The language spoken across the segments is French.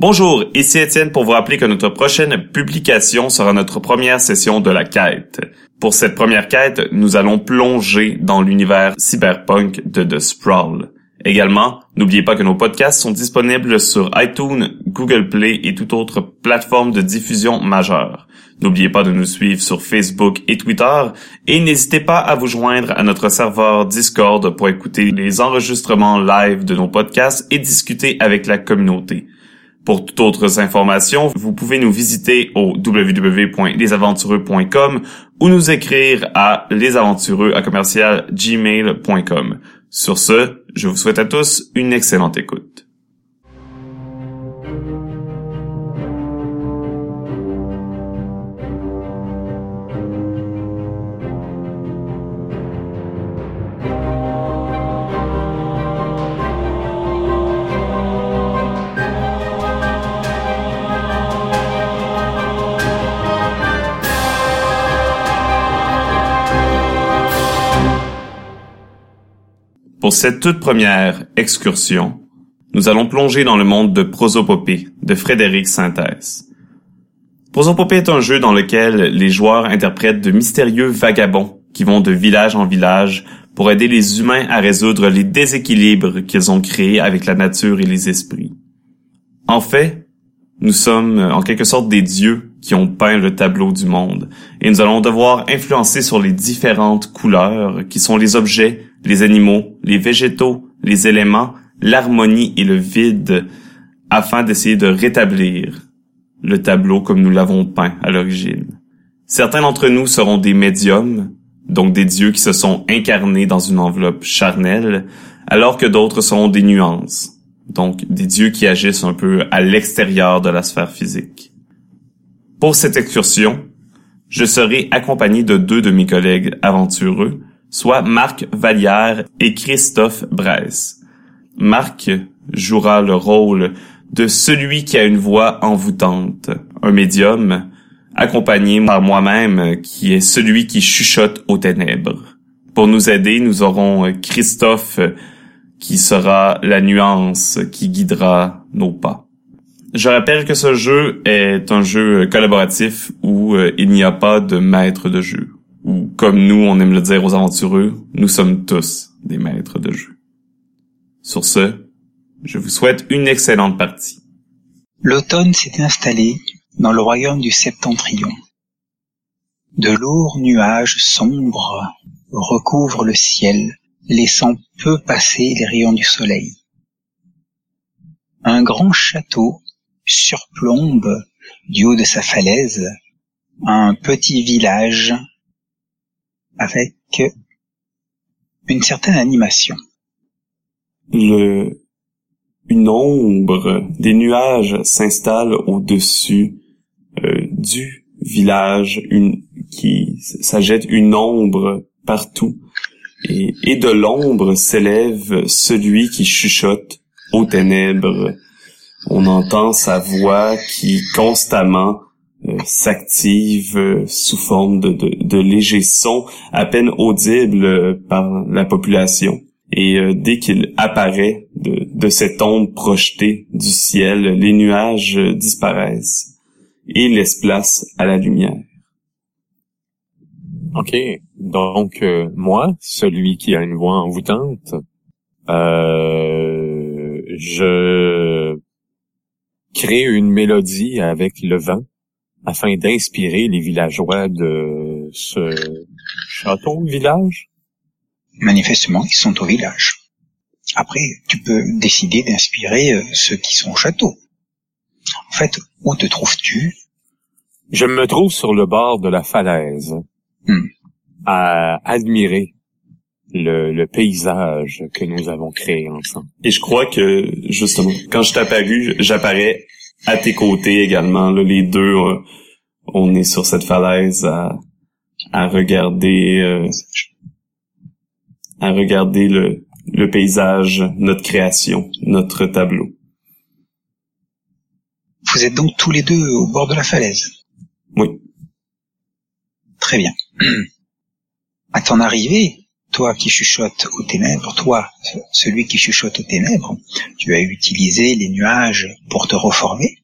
Bonjour, ici Étienne pour vous rappeler que notre prochaine publication sera notre première session de la quête. Pour cette première quête, nous allons plonger dans l'univers cyberpunk de The Sprawl. Également, n'oubliez pas que nos podcasts sont disponibles sur iTunes, Google Play et toute autre plateforme de diffusion majeure. N'oubliez pas de nous suivre sur Facebook et Twitter et n'hésitez pas à vous joindre à notre serveur Discord pour écouter les enregistrements live de nos podcasts et discuter avec la communauté. Pour toutes autres informations, vous pouvez nous visiter au www.lesaventureux.com ou nous écrire à lesaventureux à commercial. Sur ce, je vous souhaite à tous une excellente écoute. Pour cette toute première excursion, nous allons plonger dans le monde de Prosopopée de Frédéric Synthèse. Prosopopée est un jeu dans lequel les joueurs interprètent de mystérieux vagabonds qui vont de village en village pour aider les humains à résoudre les déséquilibres qu'ils ont créés avec la nature et les esprits. En fait, nous sommes en quelque sorte des dieux qui ont peint le tableau du monde, et nous allons devoir influencer sur les différentes couleurs qui sont les objets les animaux, les végétaux, les éléments, l'harmonie et le vide, afin d'essayer de rétablir le tableau comme nous l'avons peint à l'origine. Certains d'entre nous seront des médiums, donc des dieux qui se sont incarnés dans une enveloppe charnelle, alors que d'autres seront des nuances, donc des dieux qui agissent un peu à l'extérieur de la sphère physique. Pour cette excursion, je serai accompagné de deux de mes collègues aventureux, soit Marc Vallière et Christophe Bresse. Marc jouera le rôle de celui qui a une voix envoûtante, un médium, accompagné par moi-même, qui est celui qui chuchote aux ténèbres. Pour nous aider, nous aurons Christophe, qui sera la nuance qui guidera nos pas. Je rappelle que ce jeu est un jeu collaboratif où euh, il n'y a pas de maître de jeu ou comme nous, on aime le dire aux aventureux, nous sommes tous des maîtres de jeu. Sur ce, je vous souhaite une excellente partie. L'automne s'est installé dans le royaume du septentrion. De lourds nuages sombres recouvrent le ciel, laissant peu passer les rayons du soleil. Un grand château surplombe, du haut de sa falaise, un petit village avec une certaine animation. Le, une ombre des nuages s'installe au-dessus euh, du village, une, qui, ça jette une ombre partout. Et, de l'ombre s'élève celui qui chuchote aux ténèbres. On entend sa voix qui constamment s'active euh, sous forme de, de, de, légers sons à peine audibles euh, par la population. Et dès qu'il apparaît de, de cette ombre projetée du ciel, les nuages disparaissent et laissent place à la lumière. OK. Donc, moi, celui qui a une voix envoûtante, euh, je crée une mélodie avec le vent afin d'inspirer les villageois de ce château village? Manifestement, ils sont au village. Après, tu peux décider d'inspirer euh, ceux qui sont au château. En fait, où te trouves-tu? Je me trouve sur le bord de la falaise, hmm. à admirer le, le, paysage que nous avons créé ensemble. Et je crois que, justement, quand je t'apparu, j'apparais à tes côtés également. Là, les deux, euh, on est sur cette falaise à, à regarder euh, à regarder le, le paysage, notre création, notre tableau. Vous êtes donc tous les deux au bord de la falaise? Oui. Très bien. À ton arrivée, toi qui chuchotes aux ténèbres, toi, celui qui chuchote aux ténèbres, tu as utilisé les nuages pour te reformer,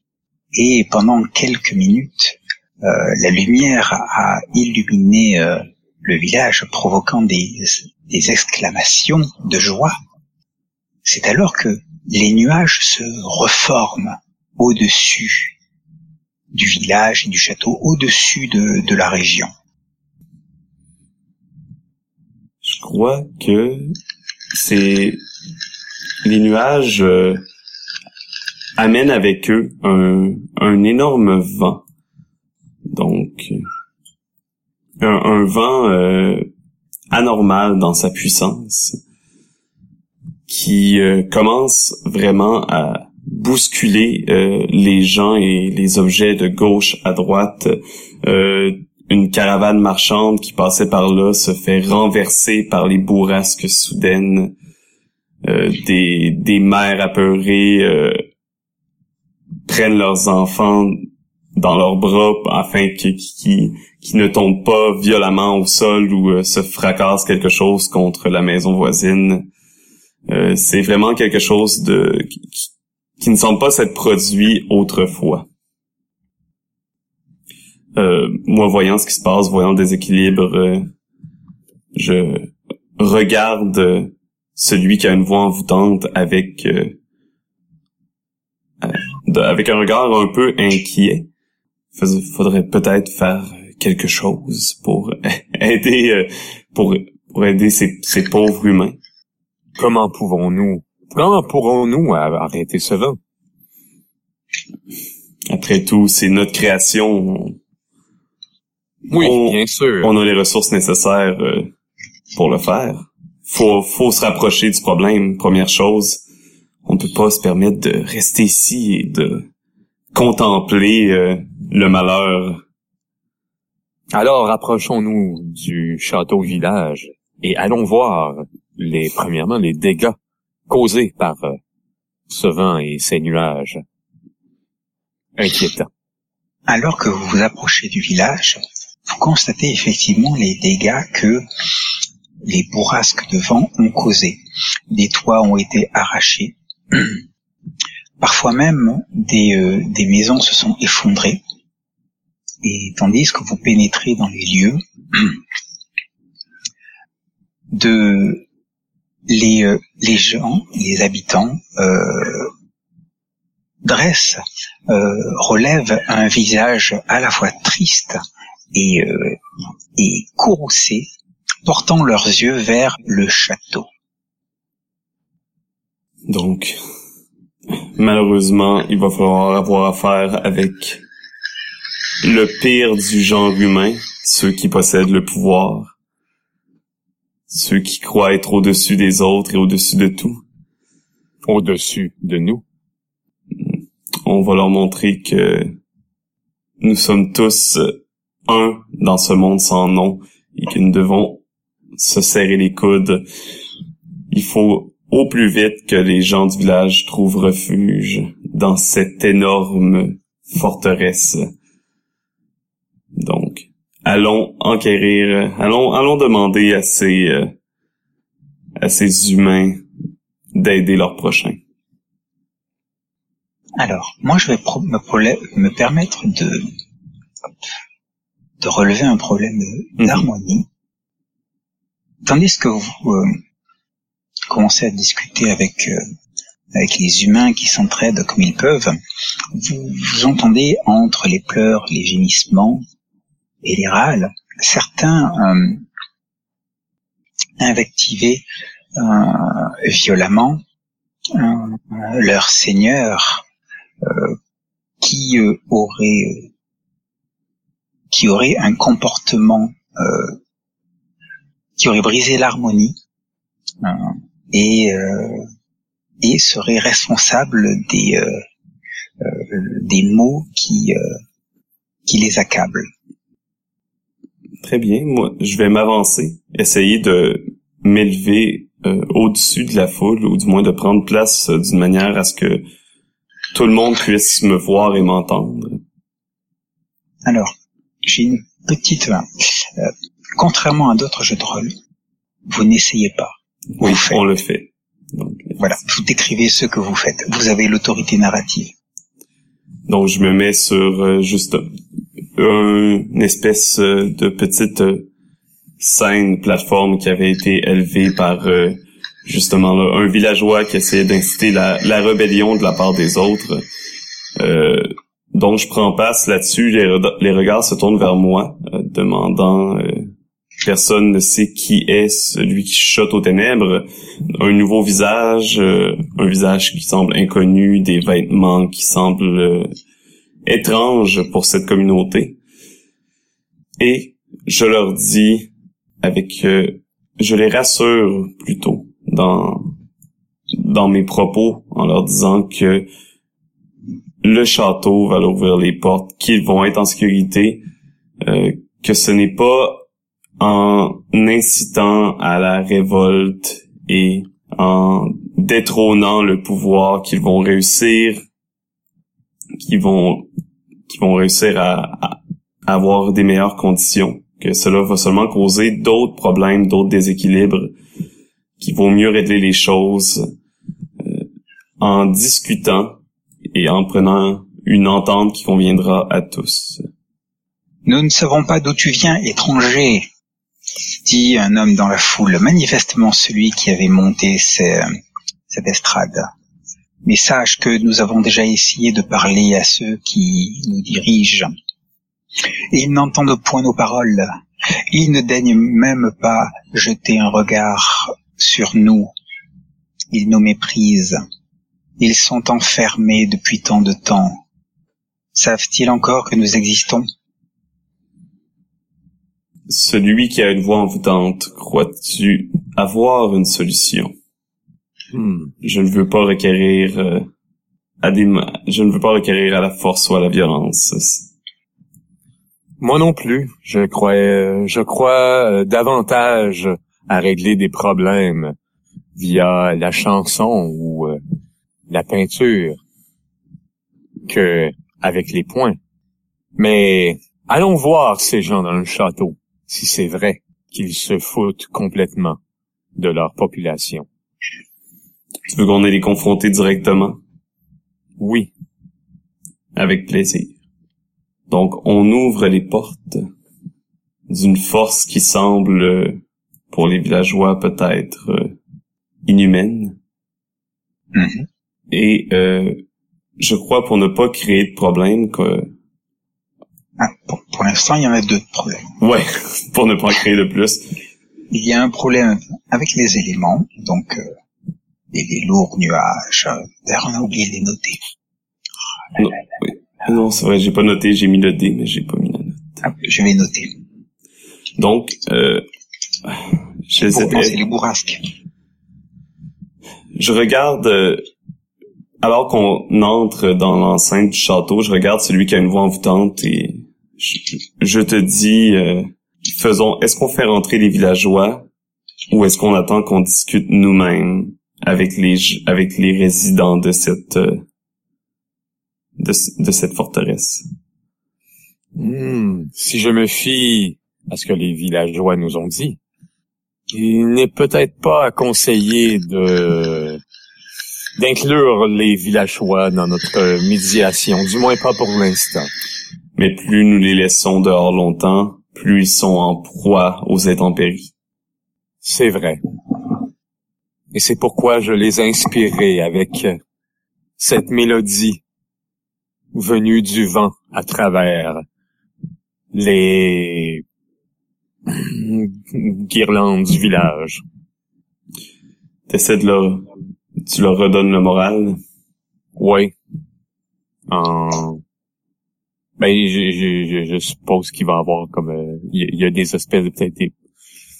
et pendant quelques minutes, euh, la lumière a illuminé euh, le village, provoquant des, exclamations de joie. C'est alors que les nuages se reforment au-dessus du village et du château, au-dessus de, de la région. Je crois que c'est les nuages euh, amènent avec eux un, un énorme vent. Donc un, un vent euh, anormal dans sa puissance qui euh, commence vraiment à bousculer les gens et les objets de gauche à droite une caravane marchande qui passait par là se fait renverser par les bourrasques soudaines. Euh, des, des mères apeurées euh, prennent leurs enfants dans leurs bras afin qu'ils qui, ne tombent pas violemment au sol ou euh, se fracassent quelque chose contre la maison voisine. c'est vraiment quelque chose de qui, qui ne semble pas s'être produit autrefois euh, moi voyant ce qui se passe, voyant le déséquilibre, euh, je regarde celui qui a une voix envoûtante avec euh, euh, avec un regard un peu inquiet. Faudrait peut-être faire quelque chose pour aider pour pour aider ces, ces pauvres humains. Comment pouvons-nous comment pourrons-nous arrêter ce vent Après tout, c'est notre création. Oui, bien sûr. On a les ressources nécessaires euh, pour le faire. Faut, faut se rapprocher du problème. Première chose, on ne peut pas se permettre de rester ici et de contempler euh, le malheur. Alors, approchons-nous du château village et allons voir les premièrement les dégâts causés par euh, ce vent et ces nuages inquiétants. Alors que vous vous approchez du village, vous constatez effectivement les dégâts que les bourrasques de vent ont causés. Des toits ont été arrachés. Parfois même, des, euh, des maisons se sont effondrées. Et tandis que vous pénétrez dans les lieux, de les, euh, les gens, les habitants, euh, dressent, euh, relèvent un visage à la fois triste et, euh, et courroucés, portant leurs yeux vers le château. Donc, malheureusement, il va falloir avoir affaire avec le pire du genre humain, ceux qui possèdent le pouvoir, ceux qui croient être au-dessus des autres et au-dessus de tout. Au-dessus de nous. On va leur montrer que nous sommes tous un dans ce monde sans nom et que nous devons se serrer les coudes. Il faut au plus vite que les gens du village trouvent refuge dans cette énorme forteresse. Donc, allons enquérir, allons, allons demander à ces, euh, à ces humains d'aider leurs prochains. Alors, moi, je vais me, me permettre de de relever un problème d'harmonie, tandis que vous euh, commencez à discuter avec euh, avec les humains qui s'entraident comme ils peuvent, vous, entendez entre les pleurs, les gémissements et les râles, certains euh, invectiver violemment leur seigneur qui aurait qui aurait un comportement euh, qui aurait brisé l'harmonie euh, et euh, et serait responsable des des mots qui qui les accablent. Très bien, moi je vais m'avancer, essayer de m'élever au-dessus de la foule ou du moins de prendre place d'une manière à ce que tout le monde puisse me voir et m'entendre. Alors, j'ai une petite... Euh, contrairement à d'autres jeux de rôle, vous n'essayez pas. Oui, on le fait. voilà, vous décrivez ce que vous faites. Vous avez l'autorité narrative. Donc je me mets sur euh, juste une espèce euh, de petite euh, scène plateforme qui avait été élevée par justement un villageois qui essayait d'inciter la, la, rébellion de la part des autres. Donc je prends passe là-dessus, les, regards se tournent vers moi, demandant personne ne sait qui est celui qui chuchote aux ténèbres. Un nouveau visage, euh, un visage qui semble inconnu, des vêtements qui semblent euh, étranges pour cette communauté. Et je leur dis avec, euh, je les rassure plutôt dans mes propos en leur disant que le château va leur ouvrir les portes, qu'ils vont être en sécurité, que ce n'est pas en incitant à la révolte et en détrônant le pouvoir qu'ils vont réussir qu'ils vont qui vont réussir à, avoir des meilleures conditions que cela va seulement causer d'autres problèmes d'autres déséquilibres qu'il vaut mieux régler les choses euh, en discutant et en prenant une entente qui conviendra à tous. Nous ne savons pas d'où tu viens, étranger, dit un homme dans la foule, manifestement celui qui avait monté cette estrade. Mais sache que nous avons déjà essayé de parler à ceux qui nous dirigent. Ils n'entendent point nos paroles. Ils ne daignent même pas jeter un regard sur nous. Ils nous méprisent. Ils sont enfermés depuis tant de temps. Savent-ils encore que nous existons? Celui qui a une voix envoûtante, crois-tu avoir une solution? Hmm. Je ne veux pas requérir euh, à des je ne veux pas requérir à la force ou à la violence. Moi non plus. Je crois euh, je crois euh, davantage à régler des problèmes via la chanson ou la peinture que avec les points. Mais allons voir ces gens dans le château si c'est vrai qu'ils se foutent complètement de leur population. Tu veux qu'on ait les confronter directement? Oui. Avec plaisir. Donc, on ouvre les portes d'une force qui semble, pour les villageois, peut-être euh, inhumaine. Mm-hmm. Et euh, je crois, pour ne pas créer de problème, que ah, pour, l'instant, il y en a deux problèmes. Ouais, pour ne pas en créer de plus. Il y a un problème avec les éléments, donc euh, les, lourds nuages. D'ailleurs, on a oublié de les noter. non, non c'est vrai, j'ai pas noté, j'ai mis le D, mais j'ai pas mis la note. Ah, je vais noter. Donc, euh, je c'est les bourrasques. Je regarde euh, alors qu'on entre dans l'enceinte du château, je regarde celui qui a une voix envoûtante et je, te dis, euh, faisons, est-ce qu'on fait rentrer les villageois ou est-ce qu'on attend qu'on discute nous-mêmes avec les avec les résidents de cette euh, de, cette forteresse? Hmm, Si je me fie à ce que les villageois nous ont dit, il n'est peut-être pas à conseiller de d'inclure les villageois dans notre médiation, du moins pas pour l'instant. Mais plus nous les laissons dehors longtemps, plus ils sont en proie aux intempéries. C'est vrai. Et c'est pourquoi je les ai inspirés avec cette mélodie venue du vent à travers les guirlandes du village. T'essaies de leur tu leur redonnes le moral? Oui. En... Ben, je, je, je, suppose qu'il va y avoir comme... Euh, il y, a des espèces de peut-être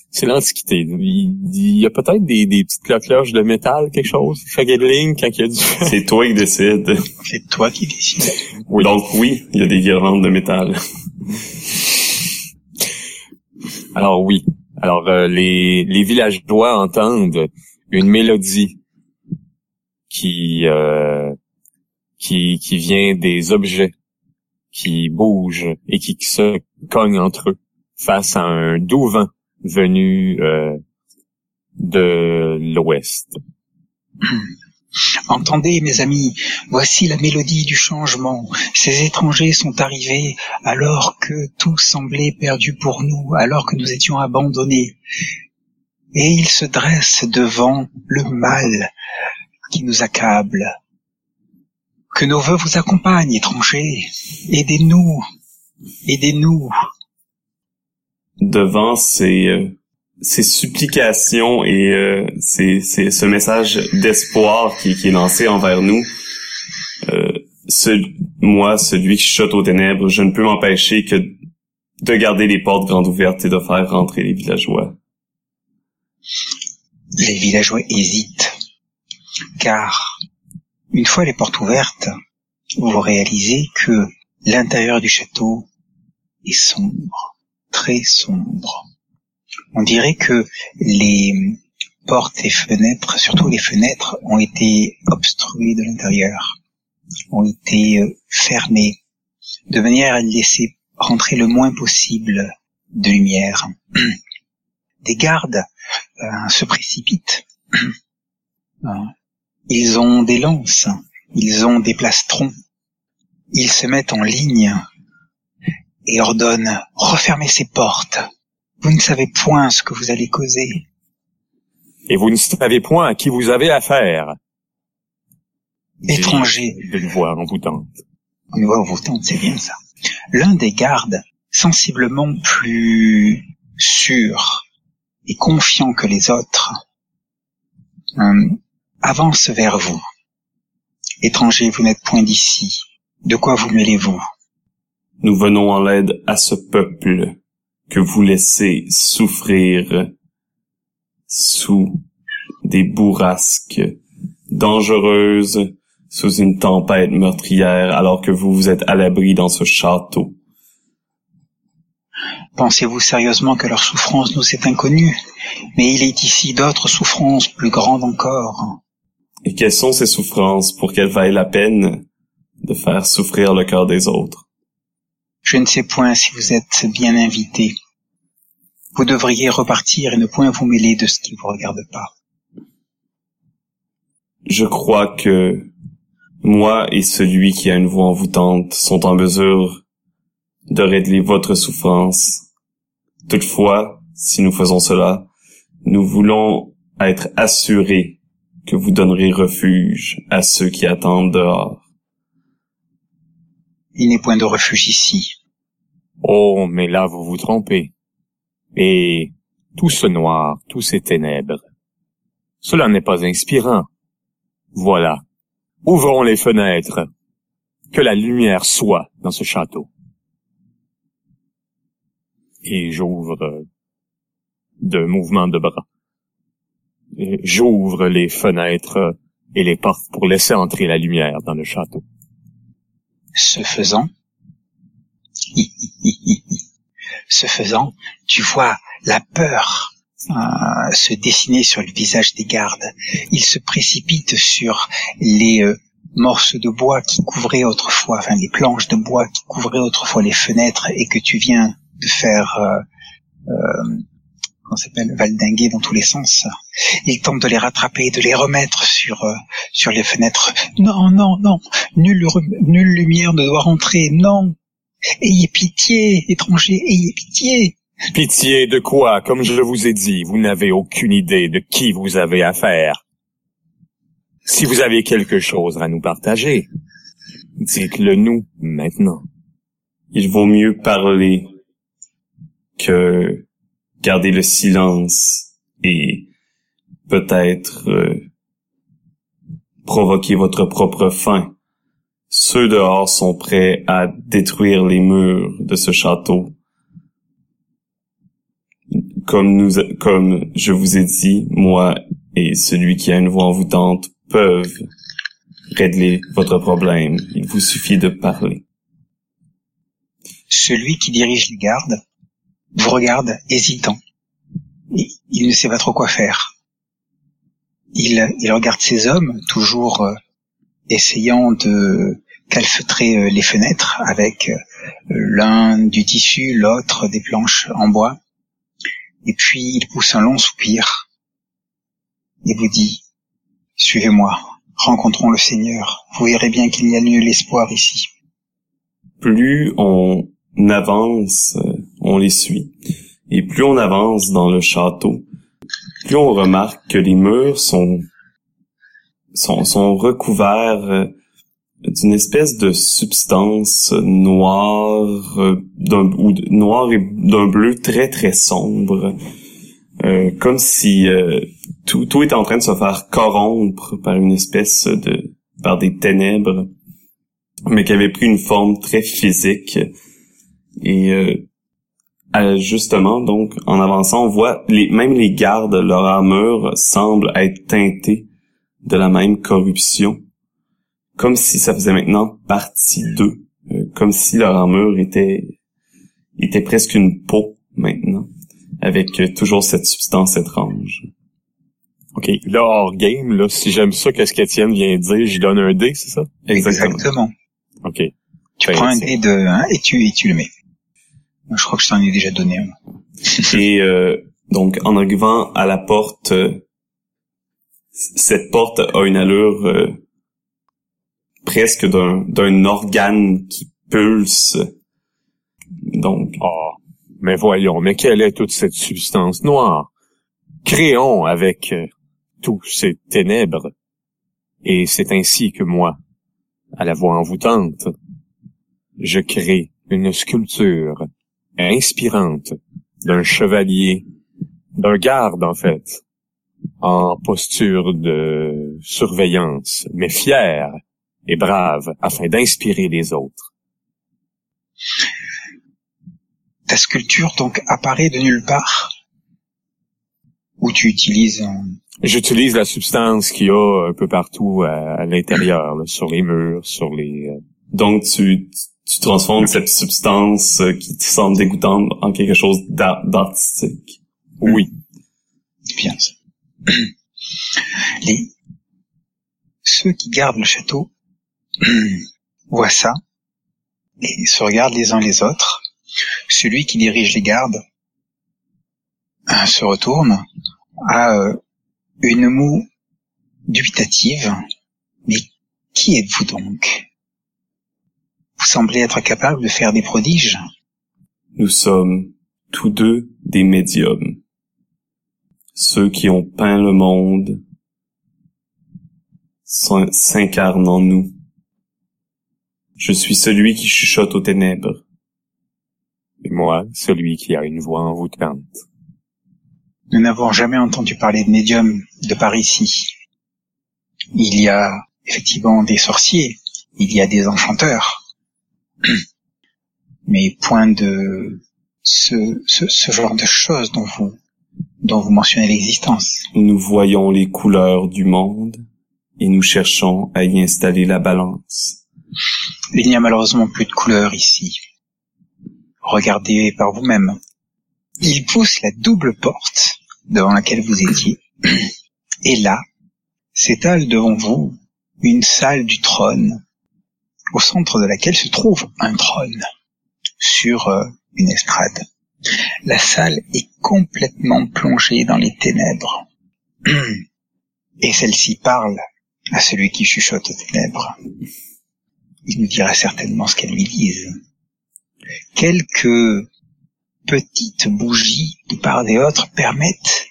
C'est l'Antiquité. Il, y a peut-être des, des petites cloches de métal, quelque chose. Fait quand il y a du... C'est toi qui décides. C'est toi qui décides. Oui. Donc oui, il y a des guirlandes de métal. Alors oui. Alors euh, les, les villageois entendent une mélodie qui euh, qui qui vient des objets qui bougent et qui, se cognent entre eux face à un doux vent venu euh, de l'Ouest. Entendez, mes amis, voici la mélodie du changement. Ces étrangers sont arrivés alors que tout semblait perdu pour nous, alors que nous étions abandonnés. Et ils se dressent devant le mal qui nous accable. Que nos voeux vous accompagnent, étrangers. Aidez-nous. Aidez-nous. Devant ces, euh, ces supplications et euh, c'est ce message d'espoir qui, qui, est lancé envers nous, euh, ce, moi, celui qui chuchote aux ténèbres, je ne peux m'empêcher que de garder les portes grandes ouvertes et de faire rentrer les villageois. Les villageois hésitent, car une fois les portes ouvertes, vous réalisez que l'intérieur du château est sombre, très sombre. On dirait que les portes et fenêtres, surtout les fenêtres, ont été obstruées de l'intérieur, ont été euh, fermées, de manière à laisser rentrer le moins possible de lumière. Des gardes euh, se précipitent. Ils ont des lances, ils ont des plastrons. Ils se mettent en ligne et ordonnent refermez ces portes. Vous ne savez point ce que vous allez causer. Et vous ne savez point à qui vous avez affaire. Étranger. Une voix envoûtante. Une voix envoûtante, c'est bien ça. L'un des gardes, sensiblement plus sûr et confiant que les autres, euh, avance vers vous. Étranger, vous n'êtes point d'ici. De quoi vous mêlez-vous? Nous venons en aide à ce peuple que vous laissez souffrir sous des bourrasques dangereuses, sous une tempête meurtrière, alors que vous vous êtes à l'abri dans ce château. Pensez-vous sérieusement que leur souffrance nous est inconnue? Mais il est ici d'autres souffrances plus grandes encore. Et quelles sont ces souffrances pour qu'elles vaillent la peine de faire souffrir le cœur des autres? Je ne sais point si vous êtes bien invité. Vous devriez repartir et ne point vous mêler de ce qui ne vous regarde pas. Je crois que moi et celui qui a une voix envoûtante sont en mesure de régler votre souffrance. Toutefois, si nous faisons cela, nous voulons être assurés que vous donnerez refuge à ceux qui attendent dehors. Il n'est point de refuge ici. Oh, mais là vous vous trompez. Et tout ce noir, tous ces ténèbres, cela n'est pas inspirant. Voilà. Ouvrons les fenêtres. Que la lumière soit dans ce château. Et j'ouvre de mouvements de bras j'ouvre les fenêtres et les portes pour laisser entrer la lumière dans le château. Ce faisant, ce faisant, tu vois la peur euh, se dessiner sur le visage des gardes. Ils se précipitent sur les euh, morceaux de bois qui couvraient autrefois, enfin les planches de bois qui couvraient autrefois les fenêtres et que tu viens de faire euh, qu'on s'appelle valdinguer dans tous les sens. Il tente de les rattraper, de les remettre sur euh, sur les fenêtres. Non, non, non, nulle, nulle lumière ne doit rentrer. Non, ayez pitié, étranger, ayez pitié. Pitié de quoi? Comme je vous ai dit, vous n'avez aucune idée de qui vous avez affaire. Si vous avez quelque chose à nous partager, dites-le nous maintenant. Il vaut mieux parler que garder le silence et peut-être euh, provoquer votre propre fin. Ceux dehors sont prêts à détruire les murs de ce château. Comme nous, comme je vous ai dit, moi et celui qui a une voix envoûtante peuvent régler votre problème. Il vous suffit de parler. Celui qui dirige les gardes vous regarde hésitant. Il ne sait pas trop quoi faire. Il, il regarde ses hommes, toujours euh, essayant de calfeutrer euh, les fenêtres avec euh, l'un du tissu, l'autre des planches en bois. Et puis il pousse un long soupir et vous dit Suivez-moi, rencontrons le Seigneur, vous verrez bien qu'il n'y a nul espoir ici. Plus on avance, on les suit, et plus on avance dans le château, plus on remarque que les murs sont sont, sont recouverts euh, d'une espèce de substance noire euh, d'un ou noir et d'un bleu très très sombre euh, comme si euh, tout tout était en train de se faire corrompre par une espèce de par des ténèbres mais qui avait pris une forme très physique. Et justement donc en avançant on voit les même les gardes leur armure semble être teintée de la même corruption comme si ça faisait maintenant partie d'eux, euh, comme si leur armure était était presque une peau maintenant, avec euh, toujours cette substance étrange. OK, là, hors game, là, si j'aime ça, qu'est-ce qu'Étienne vient de dire, j'y donne un dé, c'est ça? Exactement. OK. Tu prends un dé de 1 et tu, et tu le mets. Je crois que je t'en ai déjà donné et euh, donc, en arrivant à la porte, cette porte a une allure presque d'un d'un organe qui pulse. Donc. Oh, mais voyons, mais quelle est toute cette substance noire? Créons avec euh, tous ces ténèbres. Et c'est ainsi que moi, à la voix envoûtante, je crée une sculpture inspirante d'un chevalier, d'un garde en fait, en posture de surveillance, mais fier et brave afin d'inspirer les autres. Ta sculpture donc apparaît de nulle part? Ou tu utilises J'utilise la substance qu'il y a un peu partout à, l'intérieur, sur les murs, sur les... Euh, donc tu, tu transformes cette substance euh, qui te semble dégoûtante en quelque chose d'artistique. Oui. Bien. Les... Ceux qui gardent le château voit ça et se regardent les uns les autres. Celui qui dirige les gardes euh, se retourne, a euh, une moue dubitative. Mais qui êtes-vous donc? Vous semblez être capable de faire des prodiges. Nous sommes tous deux des médiums. Ceux qui ont peint le monde s'incarnent en nous. Je suis celui qui chuchote aux ténèbres. Et moi, celui qui a une voix envoûtante. Nous n'avons jamais entendu parler de médium de par ici. Il y a effectivement des sorciers, il y a des enchanteurs, mais point de ce, ce, ce genre de choses dont vous, dont vous mentionnez l'existence. Nous voyons les couleurs du monde et nous cherchons à y installer la balance. Il n'y a malheureusement plus de couleur ici. Regardez par vous-même. Il pousse la double porte devant laquelle vous étiez. Et là, s'étale devant vous une salle du trône, au centre de laquelle se trouve un trône, sur euh, une estrade. La salle est complètement plongée dans les ténèbres. Et celle-ci parle à celui qui chuchote aux ténèbres il nous dira certainement ce qu'elles lui disent. Quelques petites bougies de part et autre permettent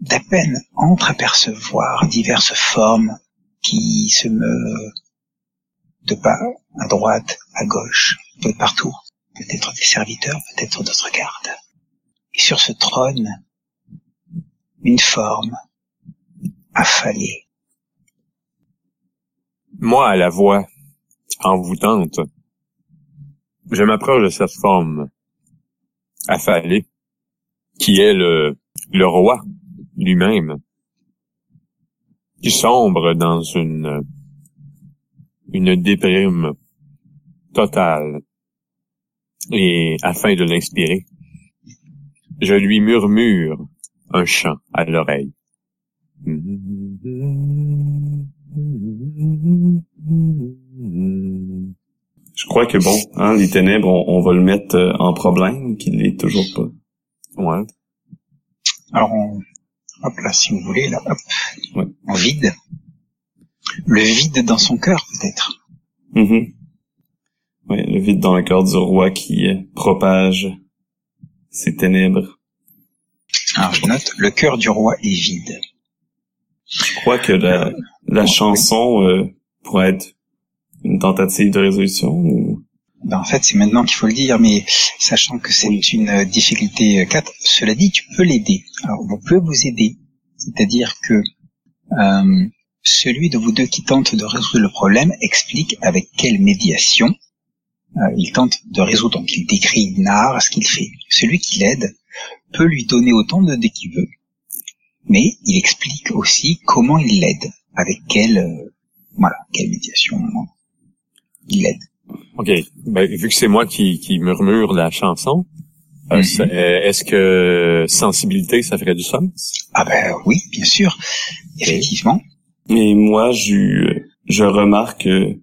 d'à peine entreapercevoir diverses formes qui se meuvent de pas à droite, à gauche, peu partout. Peut-être des serviteurs, peut-être d'autres gardes. Et sur ce trône, une forme affalée. Moi, à la voix envoûtante. Je m'approche de cette forme affalée, qui est le, le roi lui-même, qui sombre dans une, une déprime totale. Et afin de l'inspirer, je lui murmure un chant à l'oreille. Je crois que bon, hein, les ténèbres, on, va le mettre euh, en problème, qu'il l'est toujours pas. Ouais. Alors, on hop là, si vous voulez, là, hop, Ouais. en vide. Le vide dans son cœur, peut-être. Mhm. Ouais, le vide dans le cœur du roi qui euh, propage ses ténèbres. Alors je note, le cœur du roi est vide. Je crois que la, la Oui. chanson euh, pourrait être une tentative de résolution ou... Ben, en fait, c'est maintenant qu'il faut le dire, mais sachant que c'est une euh, difficulté euh, 4, cela dit, tu peux l'aider. Alors, vous pouvez vous aider. C'est-à-dire que euh, celui de vous deux qui tente de résoudre le problème explique avec quelle médiation euh, il tente de résoudre. Donc, il décrit, il narre ce qu'il fait. Celui qui l'aide peut lui donner autant de dés qu'il veut, mais il explique aussi comment il l'aide, avec quelle, euh, voilà, quelle médiation il l'aide. OK. Ben, vu que c'est moi qui, qui murmure la chanson, euh, Mhm. est-ce que sensibilité, ça ferait du sens? Ah ben oui, bien sûr, effectivement. Et moi, je, je remarque que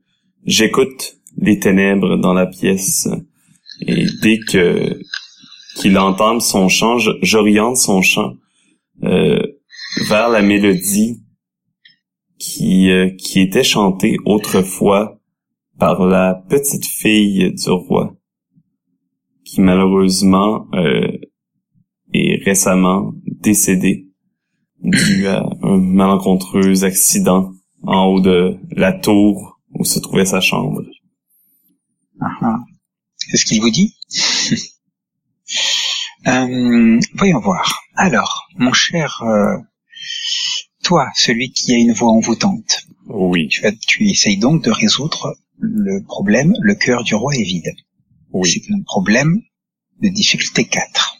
j'écoute les ténèbres dans la pièce. Et dès que qu'il entame son chant, j'oriente son chant euh, vers la mélodie qui euh, qui était chantée autrefois par la petite fille du roi, qui malheureusement euh, est récemment décédée dû à un malencontreux accident en haut de la tour où se trouvait sa chambre. Ah, ah. C'est ce qu'il vous dit? Euh, Voyons voir. Alors, mon cher, euh, toi, celui qui a une voix envoûtante, Oui. tu, essayes donc de résoudre le problème. Le cœur du roi est vide. Oui. C'est un problème de difficulté 4.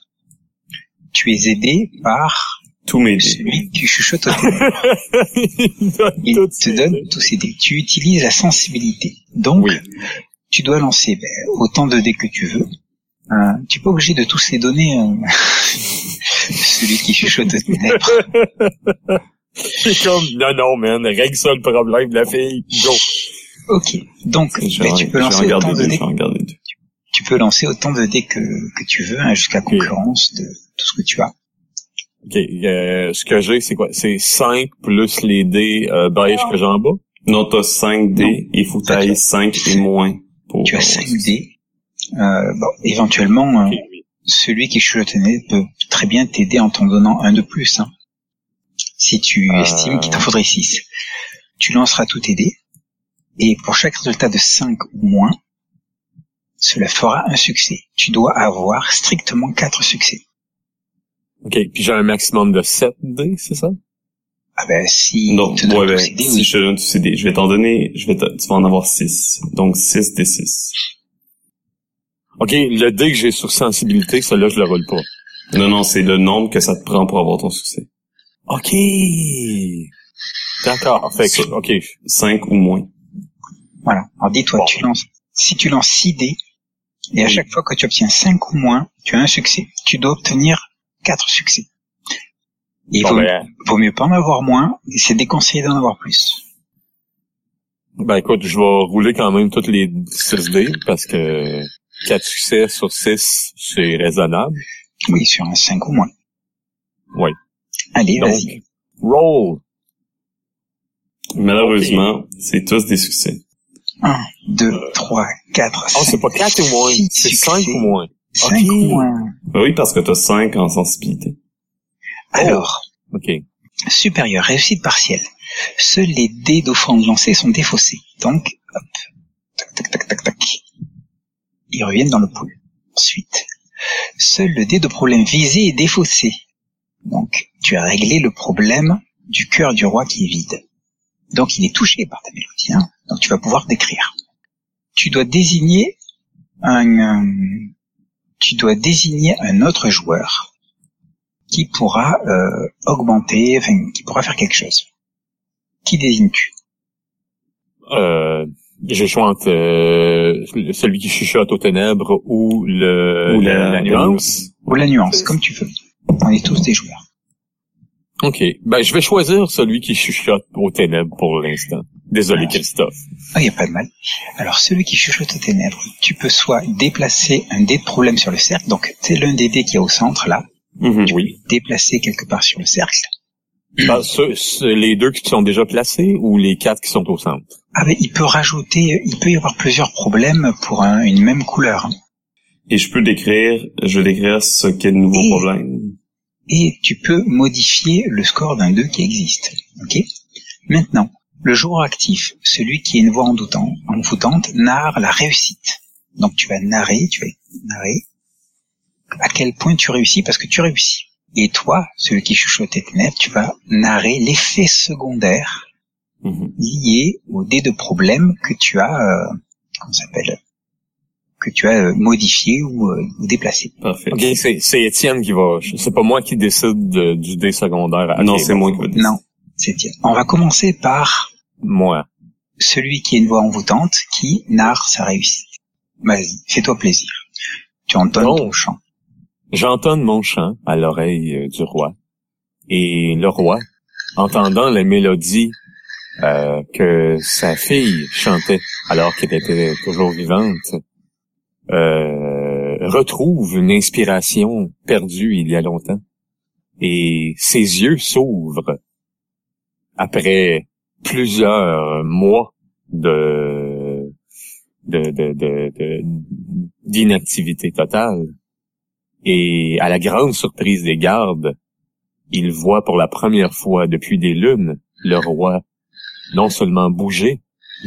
Tu es aidé par Tous mes dés. celui qui chuchote au ténèbres. Il te donne tous ces dés. Tu utilises la sensibilité. Donc, Oui. tu dois lancer ben, autant de dés que tu veux. Euh, tu n'es pas obligé de tous les donner. euh, celui qui chuchote aux ténèbres. C'est comme, non, non, man, règle ça le problème, la fille. Go. Ok. Donc, ben, tu peux lancer autant de dés. Tu peux lancer autant de dés que, que tu veux, hein, jusqu'à concurrence de tout ce que tu as. OK. euh, ce que j'ai, c'est quoi? C'est 5 plus les dés euh, beige que j'ai en bas? Non, t'as 5 dés, il faut tailler as- 5 et moins pour Tu as avoir 5 ça. dés. Euh, bon, éventuellement, euh, OK, oui. celui qui ténèbres peut très bien t'aider en t'en donnant un de plus. Hein, si tu Euh. estimes qu'il t'en faudrait 6. Tu lanceras tous tes dés. Et pour chaque résultat de 5 ou moins, cela fera un succès. Tu dois avoir strictement 4 succès. OK. Puis j'ai un maximum de 7 dés, c'est ça? Ah ben, si Non, tu ouais, ben, dés, si oui. je te donne tous ces dés, je vais t'en donner, je vais te- tu vas en avoir 6. Donc 6 des 6. OK, le dé que j'ai sur sensibilité, celui-là, je le roule pas. Non, non, c'est le nombre que ça te prend pour avoir ton succès. OK. D'accord. Fait que, OK. 5 ou moins. Voilà. Alors dis-toi, Bon. tu lances, si tu lances 6 dés, et à Oui. chaque fois que tu obtiens 5 ou moins, tu as un succès. Tu dois obtenir 4 succès. Il Bon, vaut, ben, vaut mieux pas en avoir moins, et c'est déconseillé d'en avoir plus. ben, écoute, je vais rouler quand même toutes les 6 dés parce que 4 succès sur 6, c'est raisonnable. Oui, sur un 5 ou moins. Oui. Allez, vas-y. roll. Malheureusement, c'est tous des succès. 1, 2, 3, 4, Oh, c'est pas 4 ou moins, c'est 5 ou moins. 5 Ok. ou moins. Ben oui, parce que t'as 5 en sensibilité. Alors, OK. supérieur, réussite partielle. Seuls les dés d'offrande lancés sont défaussés. Donc, hop, tac, tac, tac, tac, tac. Ils reviennent dans le pool. Ensuite, seul le dé de problème visé est défaussé. Donc, tu as réglé le problème du cœur du roi qui est vide. Donc, il est touché par ta mélodie. Hein Donc, tu vas pouvoir décrire. Tu dois désigner un, euh, tu dois désigner un autre joueur qui pourra euh, augmenter, enfin, qui pourra faire quelque chose. Qui désignes-tu? Euh, choix entre euh, celui qui chuchote aux ténèbres ou le Ou la, la- la nuance. Ou la nuance, comme tu veux. On est tous des joueurs. OK. Ben, je vais choisir celui qui chuchote aux ténèbres pour l'instant. Désolé, Ah. Christophe. Ah, y a pas de mal. Alors, celui qui chuchote aux ténèbres, tu peux soit déplacer un dé de problème sur le cercle, donc c'est l'un des dés qui est au centre là, Mhm. Oui. déplacer quelque part sur le cercle, Ben, ce- ce- les deux qui sont déjà placés ou les quatre qui sont au centre? Ah ben, il peut rajouter, il peut y avoir plusieurs problèmes pour un- une même couleur. hein. Et je peux décrire, je vais décrire ce qu'est le nouveau Et- problème. Et tu peux modifier le score d'un 2 qui existe. Ok? Maintenant, le joueur actif, celui qui a une voix envoûtante, envoûtante, narre la réussite. Donc tu vas narrer, tu vas narrer à quel point tu réussis parce que tu réussis. Et toi, celui qui chuchote tes ténèbres, tu vas narrer l'effet secondaire Mhm. lié au dé de problème que tu as, euh, comment s'appelle, que tu as euh, modifié ou, euh, ou déplacé. Parfait. Ok, c'est, c'est Étienne qui va, c'est pas moi qui décide de- du dé secondaire. Non, c'est moi qui vais dire. Non, On va commencer par Moi. celui qui a une voix envoûtante qui narre sa réussite. Vas-y, fais-toi plaisir. Tu entonnes Bon. ton chant. J'entonne mon chant à l'oreille euh, du roi. Et le roi, entendant la mélodie euh, que sa fille chantait alors qu'elle était toujours vivante, euh, retrouve une inspiration perdue il y a longtemps. Et ses yeux s'ouvrent après plusieurs mois de d'inactivité totale. Et à la grande surprise des gardes, il voit pour la première fois depuis des lunes le roi non seulement bouger,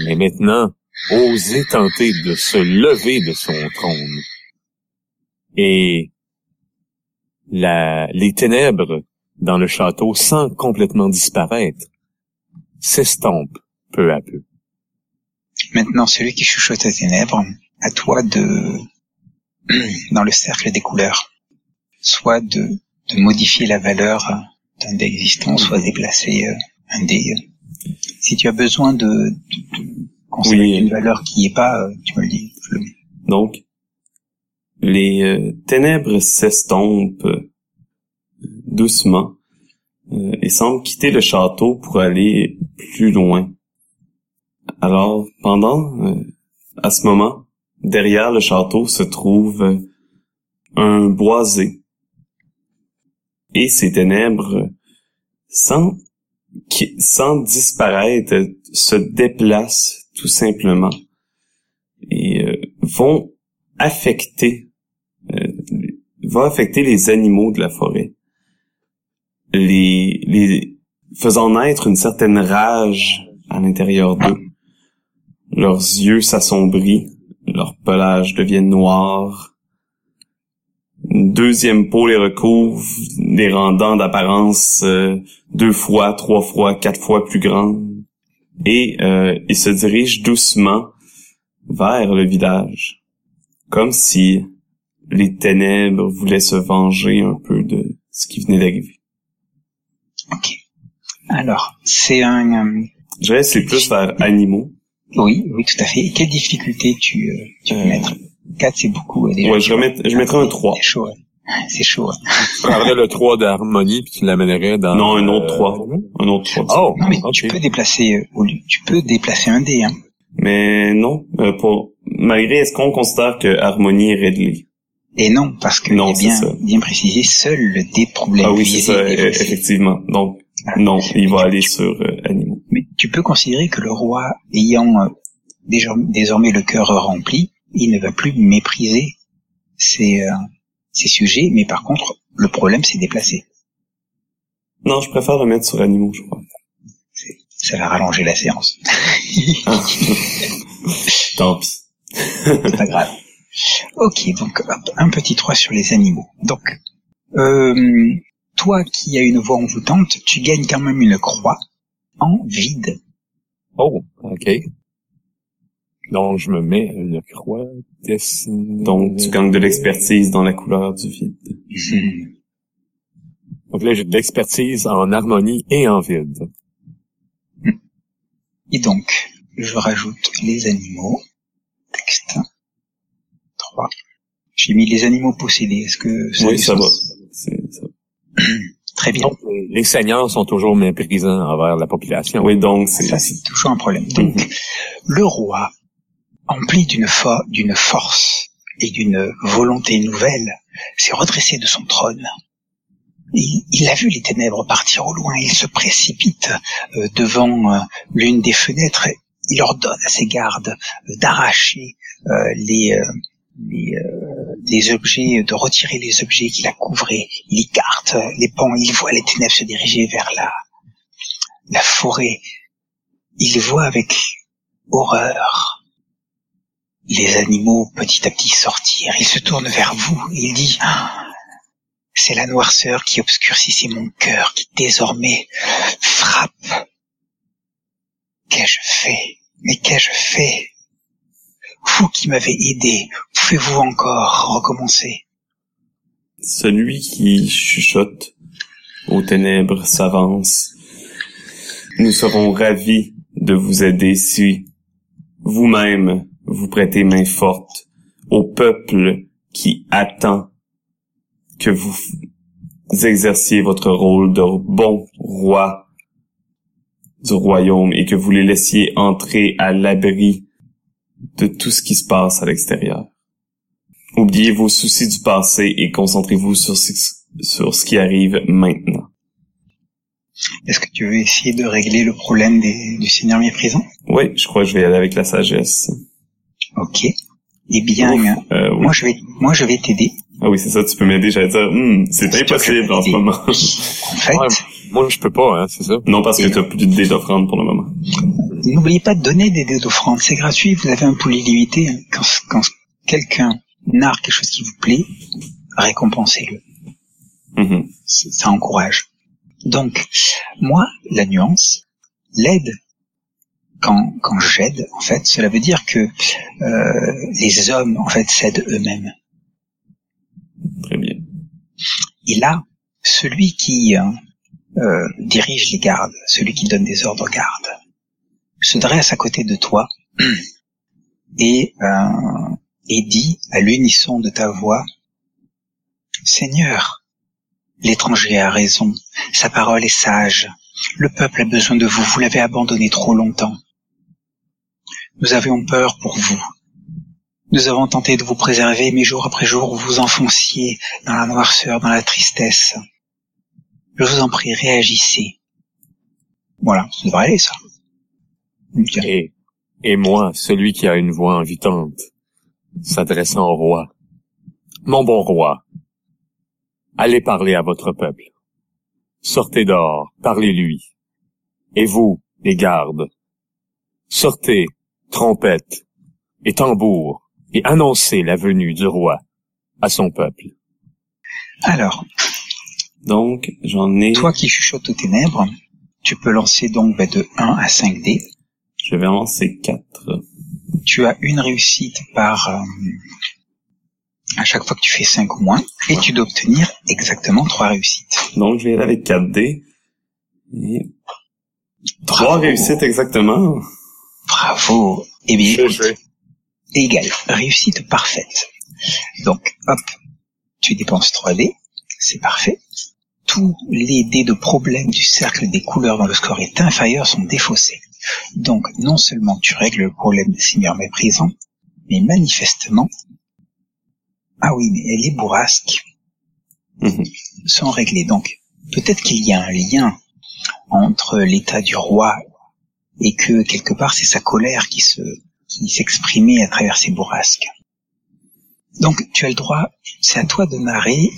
mais maintenant oser tenter de se lever de son trône. Et la, les ténèbres dans le château, sans complètement disparaître, s'estompent peu à peu. Maintenant, celui qui chuchote aux ténèbres, à toi de, dans le cercle des couleurs, soit de, de modifier la valeur d'un dé existant, soit déplacer euh, un dé. Si tu as besoin de, de, de conserver Oui. une valeur qui est pas, euh, tu me le dis. Donc, les euh, ténèbres s'estompent doucement et semblent quitter le château pour aller plus loin. Alors, pendant, euh, à ce moment, derrière le château se trouve euh, un boisé. Et ces ténèbres, sans, qui, sans disparaître, se déplacent tout simplement et euh, vont affecter euh, vont affecter les animaux de la forêt les les faisant naître une certaine rage à l'intérieur d'eux. Leurs yeux s'assombrissent leur pelage devient noir une deuxième peau les recouvre les rendant d'apparence euh, deux fois trois fois quatre fois plus grandes et euh, ils se dirigent doucement vers le village, comme si les ténèbres voulaient se venger un peu de ce qui venait d'arriver. Alors, c'est un, euh, Je dirais c'est plus vers animaux. oui, oui, tout à fait. Et quelle difficulté tu, euh, tu peux Euh, mettre? 4, c'est beaucoup, euh, déjà. Ouais, je, remets, je mettrais un 3. C'est chaud, hein. C'est chaud. hein. Tu prendrais le 3 d'harmonie puis tu l'amènerais dans... Non, un autre euh, 3. Un autre 3. Oh, Non, mais ok. tu peux déplacer, euh, au lieu- tu peux déplacer un dé, hein. Mais non, euh, pour malgré est-ce qu'on considère que Harmonie est Ridley? Et non, parce que Non, il est bien, c'est ça. bien précisé, seul le dé de problème. Ah oui, c'est ça, e- effectivement. Donc. Non, il va tu- aller tu- sur euh, animaux. Mais tu peux considérer que le roi, ayant euh, désormais le cœur rempli, il ne va plus mépriser ses, euh, ses sujets, mais par contre, le problème c'est déplacé. Non, je préfère le mettre sur animaux, je crois. Ça va rallonger la séance. Ah. Tant pis. c'est pas grave. Ok, donc hop, un petit 3 sur les animaux. Donc, euh, toi qui as une voix envoûtante, tu gagnes quand même une croix en vide. Oh, ok. Donc, je me mets une croix dessinée. Donc, tu gagnes de l'expertise dans la couleur du vide. Donc là, j'ai de l'expertise en harmonie et en vide. Et donc, je rajoute les animaux. Texte. 3. J'ai mis les animaux possédés. Est-ce que ça Oui, va? ça va. Très bien. Donc, les- seigneurs sont toujours méprisants envers la population. Oui, donc, c'est... Ça, c'est toujours un problème. Donc, le roi, empli d'une fo- d'une force et d'une volonté nouvelle, s'est redressé de son trône. il, a vu les ténèbres partir au loin. Il se précipite euh, devant euh, l'une des fenêtres. Il ordonne à ses gardes euh, d'arracher les, les, les, objets, de retirer les objets qui la couvraient. Il écarte les pans. Il voit les ténèbres se diriger vers la, la forêt. Il voit avec horreur les animaux petit à petit sortir. Il se tourne vers vous il dit ah, c'est la noirceur qui obscurcissait mon cœur, qui désormais frappe. Qu'ai-je fait? Mais qu'ai-je fait? Vous qui m'avez aidé, pouvez-vous encore recommencer? Celui qui chuchote aux ténèbres s'avance. Nous serons ravis de vous aider si vous-même vous prêtez main forte au peuple qui attend que vous exerciez votre rôle de bon roi du royaume et que vous les laissiez entrer à l'abri de tout ce qui se passe à l'extérieur. Oubliez vos soucis du passé et concentrez-vous sur ce, sur ce qui arrive maintenant. Est-ce que tu veux essayer de régler le problème du Seigneur méprisant? Oui, je crois que je vais aller avec la sagesse. Ok. Eh bien, euh, moi je vais, moi je vais t'aider. Ah oui, c'est ça, tu peux m'aider. J'allais dire, hmm, c'est impossible en ce moment. En fait, moi je peux pas, hein, c'est ça. Non, parce que tu as plus de dés d'offrande pour le moment. N'oubliez pas de donner des dés d'offrande, c'est gratuit. Vous avez un pool illimité. Quand, quand quelqu'un narre quelque chose qui vous plaît, récompensez-le. Mm-hmm. Ça encourage. Donc, moi, la nuance, l'aide quand, quand j'aide, en fait, cela veut dire que euh, les hommes, en fait, s'aident eux-mêmes. Très bien. Et là, celui qui euh, euh, dirige les gardes, celui qui donne des ordres aux gardes, se dresse à côté de toi et, euh, et dit à l'unisson de ta voix, Seigneur, l'étranger a raison, sa parole est sage, le peuple a besoin de vous, vous l'avez abandonné trop longtemps. Nous avions peur pour vous. Nous avons tenté de vous préserver, mais jour après jour, vous vous enfonciez dans la noirceur, dans la tristesse. Je vous en prie, réagissez. Voilà, ça devrait aller, ça. Et, et moi, celui qui a une voix invitante, s'adressant au roi. Mon bon roi, allez parler à votre peuple. Sortez dehors, parlez-lui. Et vous, les gardes, sortez, trompette et tambour, et annoncer la venue du roi à son peuple. Alors, donc j'en ai... Toi qui chuchotes aux ténèbres, tu peux lancer donc bah, de 1 à 5 dés. Je vais lancer 4. Tu as une réussite par... Euh, à chaque fois que tu fais 5 ou moins, et tu dois obtenir exactement 3 réussites. Donc je vais aller avec 4 dés. Et... 3 réussites exactement. Bravo. Eh bien, égal. Réussite parfaite. Donc, hop, tu dépenses 3 dés. C'est parfait. Tous les dés de problème du cercle des couleurs dans le score est inférieur sont défaussés. Donc, non seulement tu règles le problème des seigneurs méprisants, mais manifestement, ah oui, mais les bourrasques mhm. sont réglées. Donc, peut-être qu'il y a un lien entre l'état du roi et que quelque part c'est sa colère qui se qui s'exprimait à travers ses bourrasques. Donc tu as le droit, c'est à toi de narrer.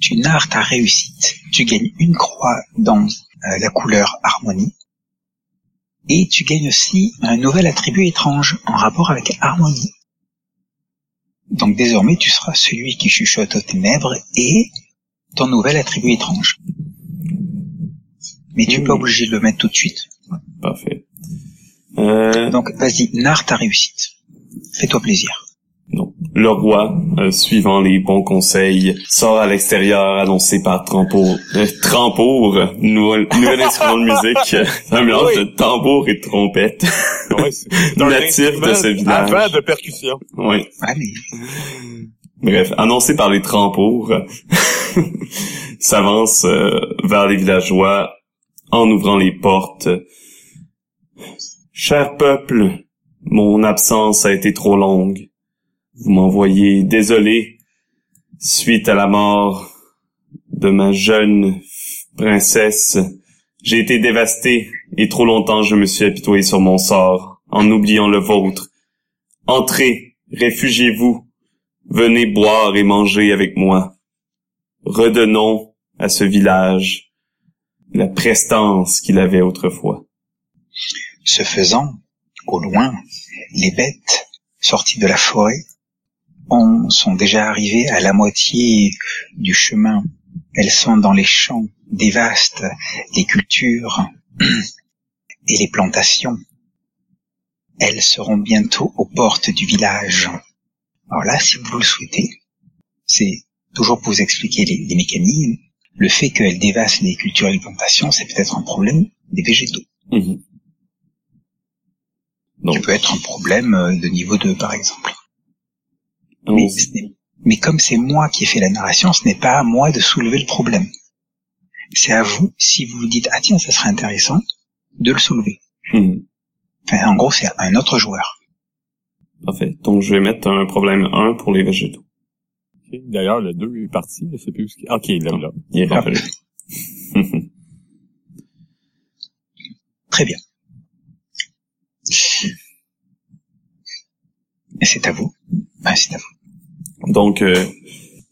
Tu narres ta réussite. Tu gagnes une croix dans euh, la couleur harmonie. Et tu gagnes aussi un nouvel attribut étrange en rapport avec harmonie. Donc désormais tu seras celui qui chuchote aux ténèbres et ton nouvel attribut étrange. Mais tu n'es pas obligé de le mettre tout de suite. Parfait. Euh... Donc, vas-y, narre ta réussite. Fais-toi plaisir. Non. Le roi, euh, suivant les bons conseils, sort à l'extérieur annoncé par Trampour. Euh, Trampour, nouvel, nouvel instrument de musique, un mélange de tambour et de trompette. Oui, Natif de ce village. Avant de percussion. Oui. Allez. Bref, annoncé par les Trampours, s'avance euh, vers les villageois en ouvrant les portes Cher peuple, mon absence a été trop longue. Vous m'envoyez désolé suite à la mort de ma jeune princesse. J'ai été dévasté et trop longtemps je me suis apitoyé sur mon sort, en oubliant le vôtre. Entrez, réfugiez-vous, venez boire et manger avec moi. Redonnons à ce village la prestance qu'il avait autrefois. Ce faisant, au loin, les bêtes sorties de la forêt ont, sont déjà arrivées à la moitié du chemin. Elles sont dans les champs, dévastent les cultures et les plantations. Elles seront bientôt aux portes du village. Alors là, si vous le souhaitez, c'est toujours pour vous expliquer les, mécanismes. Le fait qu'elles dévastent les cultures et les plantations, c'est peut-être un problème des végétaux. Mhm. Donc. Qui peut être un problème de niveau 2, par exemple. Mais, mais, comme c'est moi qui ai fait la narration, ce n'est pas à moi de soulever le problème. C'est à vous, si vous vous dites, ah tiens, ça serait intéressant, de le soulever. Mhm. Enfin, en gros, c'est un autre joueur. Parfait. Donc, je vais mettre un problème 1 pour les végétaux. D'ailleurs, le 2 est parti, je sais plus ce qu'il... Ok, là, là. Il est rappelé. Très bien. C'est à vous. Donc, euh,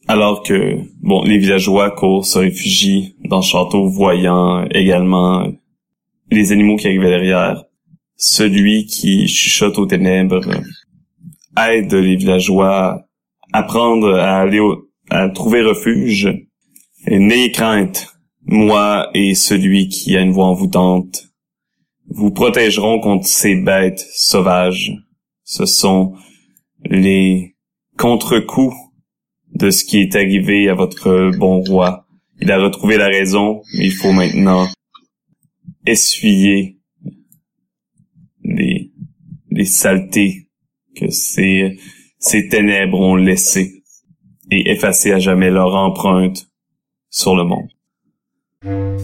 alors que bon, les villageois courent, se réfugient dans le château, voyant également les animaux qui arrivaient derrière, celui qui chuchote aux ténèbres aide les villageois à apprendre à aller à trouver refuge. N'ayez crainte, moi et celui qui a une voix envoûtante vous protégerons contre ces bêtes sauvages. Ce sont les contre-coups de ce qui est arrivé à votre bon roi. Il a retrouvé la raison, mais il faut maintenant essuyer les, les saletés que ces, ces ténèbres ont laissées et effacer à jamais leur empreinte sur le monde.